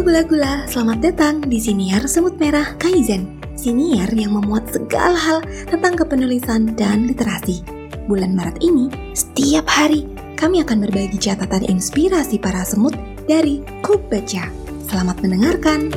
Gula-gula, selamat datang di Siniar Semut Merah Kaizen. Siniar yang memuat segala hal tentang kepenulisan dan literasi. Bulan Maret ini, setiap hari kami akan berbagi catatan inspirasi para semut dari Klub Baca. Selamat mendengarkan.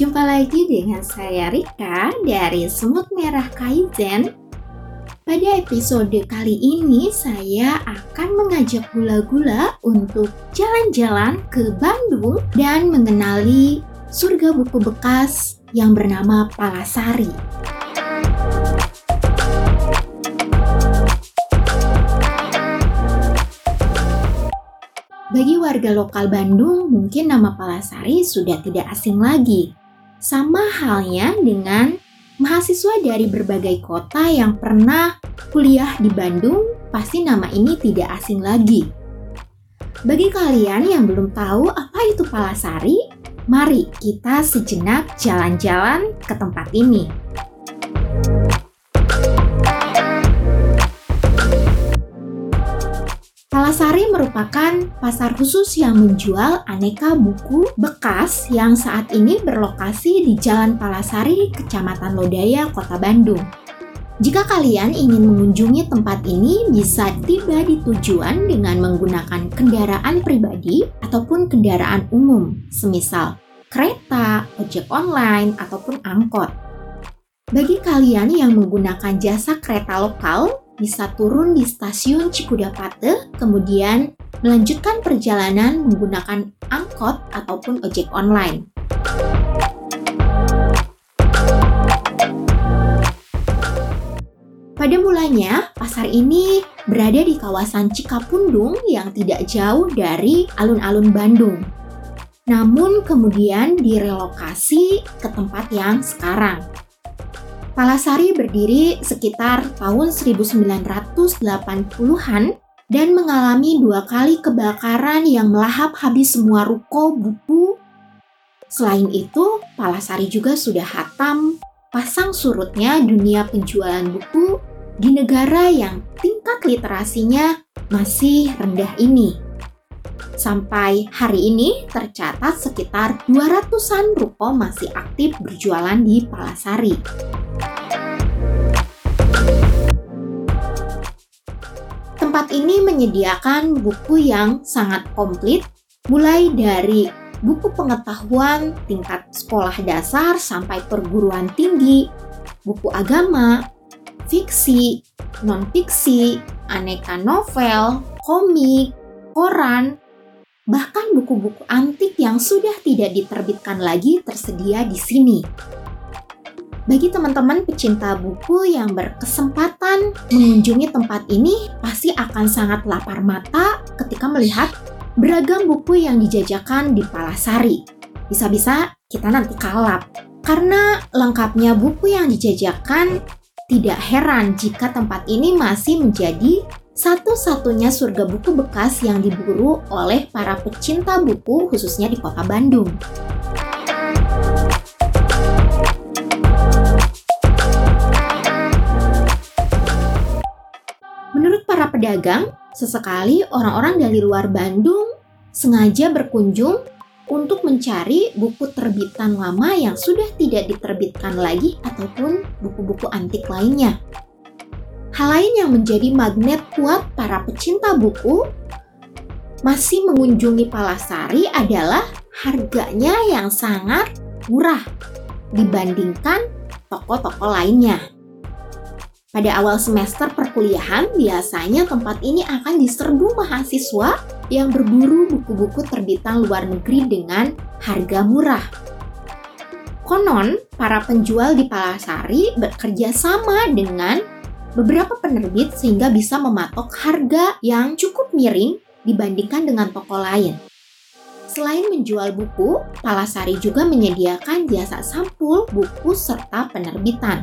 Jumpa lagi dengan saya Rika dari Semut Merah Kaizen. Pada episode kali ini saya akan mengajak gula-gula untuk jalan-jalan ke Bandung dan mengenali surga buku bekas yang bernama Palasari. Bagi warga lokal Bandung, mungkin nama Palasari sudah tidak asing lagi. Sama halnya dengan mahasiswa dari berbagai kota yang pernah kuliah di Bandung, pasti nama ini tidak asing lagi. Bagi kalian yang belum tahu apa itu Palasari, mari kita sejenak jalan-jalan ke tempat ini. Palasari merupakan pasar khusus yang menjual aneka buku bekas yang saat ini berlokasi di Jalan Palasari, Kecamatan Lodaya, Kota Bandung. Jika kalian ingin mengunjungi tempat ini, bisa tiba di tujuan dengan menggunakan kendaraan pribadi ataupun kendaraan umum, semisal kereta, ojek online, ataupun angkot. Bagi kalian yang menggunakan jasa kereta lokal, bisa turun di stasiun Cikudapate, kemudian melanjutkan perjalanan menggunakan angkot ataupun ojek online. Pada mulanya, pasar ini berada di kawasan Cikapundung yang tidak jauh dari alun-alun Bandung. Namun kemudian direlokasi ke tempat yang sekarang. Palasari berdiri sekitar tahun 1980-an dan mengalami dua kali kebakaran yang melahap habis semua ruko buku. Selain itu, Palasari juga sudah hatam pasang surutnya dunia penjualan buku di negara yang tingkat literasinya masih rendah ini. Sampai hari ini tercatat sekitar 200-an ruko masih aktif berjualan di Palasari. Tempat ini menyediakan buku yang sangat komplit, mulai dari buku pengetahuan tingkat sekolah dasar sampai perguruan tinggi, buku agama, fiksi, non-fiksi, aneka novel, komik, koran, bahkan buku-buku antik yang sudah tidak diterbitkan lagi tersedia di sini. Bagi teman-teman pecinta buku yang berkesempatan mengunjungi tempat ini, pasti akan sangat lapar mata ketika melihat beragam buku yang dijajakan di Palasari. Bisa-bisa kita nanti kalap. Karena lengkapnya buku yang dijajakan, tidak heran jika tempat ini masih menjadi satu-satunya surga buku bekas yang diburu oleh para pecinta buku khususnya di kota Bandung. Menurut para pedagang, sesekali orang-orang dari luar Bandung sengaja berkunjung untuk mencari buku terbitan lama yang sudah tidak diterbitkan lagi ataupun buku-buku antik lainnya. Hal lain yang menjadi magnet kuat para pecinta buku masih mengunjungi Palasari adalah harganya yang sangat murah dibandingkan toko-toko lainnya. Pada awal semester perkuliahan, biasanya tempat ini akan diserbu mahasiswa yang berburu buku-buku terbitan luar negeri dengan harga murah. Konon, para penjual di Palasari bekerja sama dengan beberapa penerbit sehingga bisa mematok harga yang cukup miring dibandingkan dengan toko lain. Selain menjual buku, Palasari juga menyediakan jasa sampul buku serta penerbitan.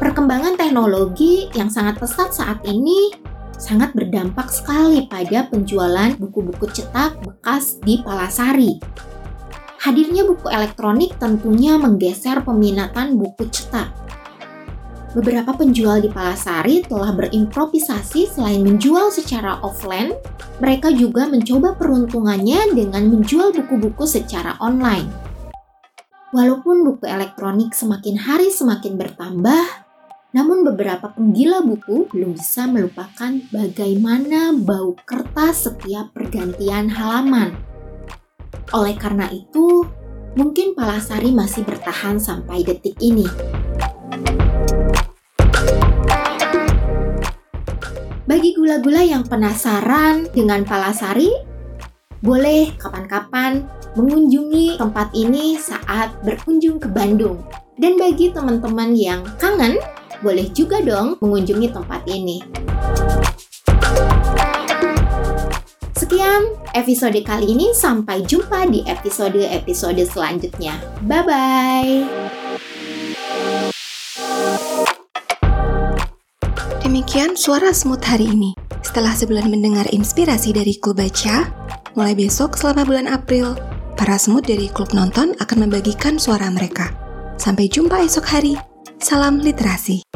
Perkembangan teknologi yang sangat pesat saat ini sangat berdampak sekali pada penjualan buku-buku cetak bekas di Palasari. Hadirnya buku elektronik tentunya menggeser peminatan buku cetak beberapa penjual di Palasari telah berimprovisasi selain menjual secara offline, mereka juga mencoba peruntungannya dengan menjual buku-buku secara online. Walaupun buku elektronik semakin hari semakin bertambah, namun beberapa penggila buku belum bisa melupakan bagaimana bau kertas setiap pergantian halaman. Oleh karena itu, mungkin Palasari masih bertahan sampai detik ini. Bagi gula-gula yang penasaran dengan Palasari, boleh kapan-kapan mengunjungi tempat ini saat berkunjung ke Bandung. Dan bagi teman-teman yang kangen, boleh juga dong mengunjungi tempat ini. Sekian episode kali ini, sampai jumpa di episode-episode selanjutnya. Bye-bye! Demikian suara semut hari ini. Setelah sebulan mendengar inspirasi dari klub baca, mulai besok selama bulan April, para semut dari klub nonton akan membagikan suara mereka. Sampai jumpa esok hari. Salam literasi.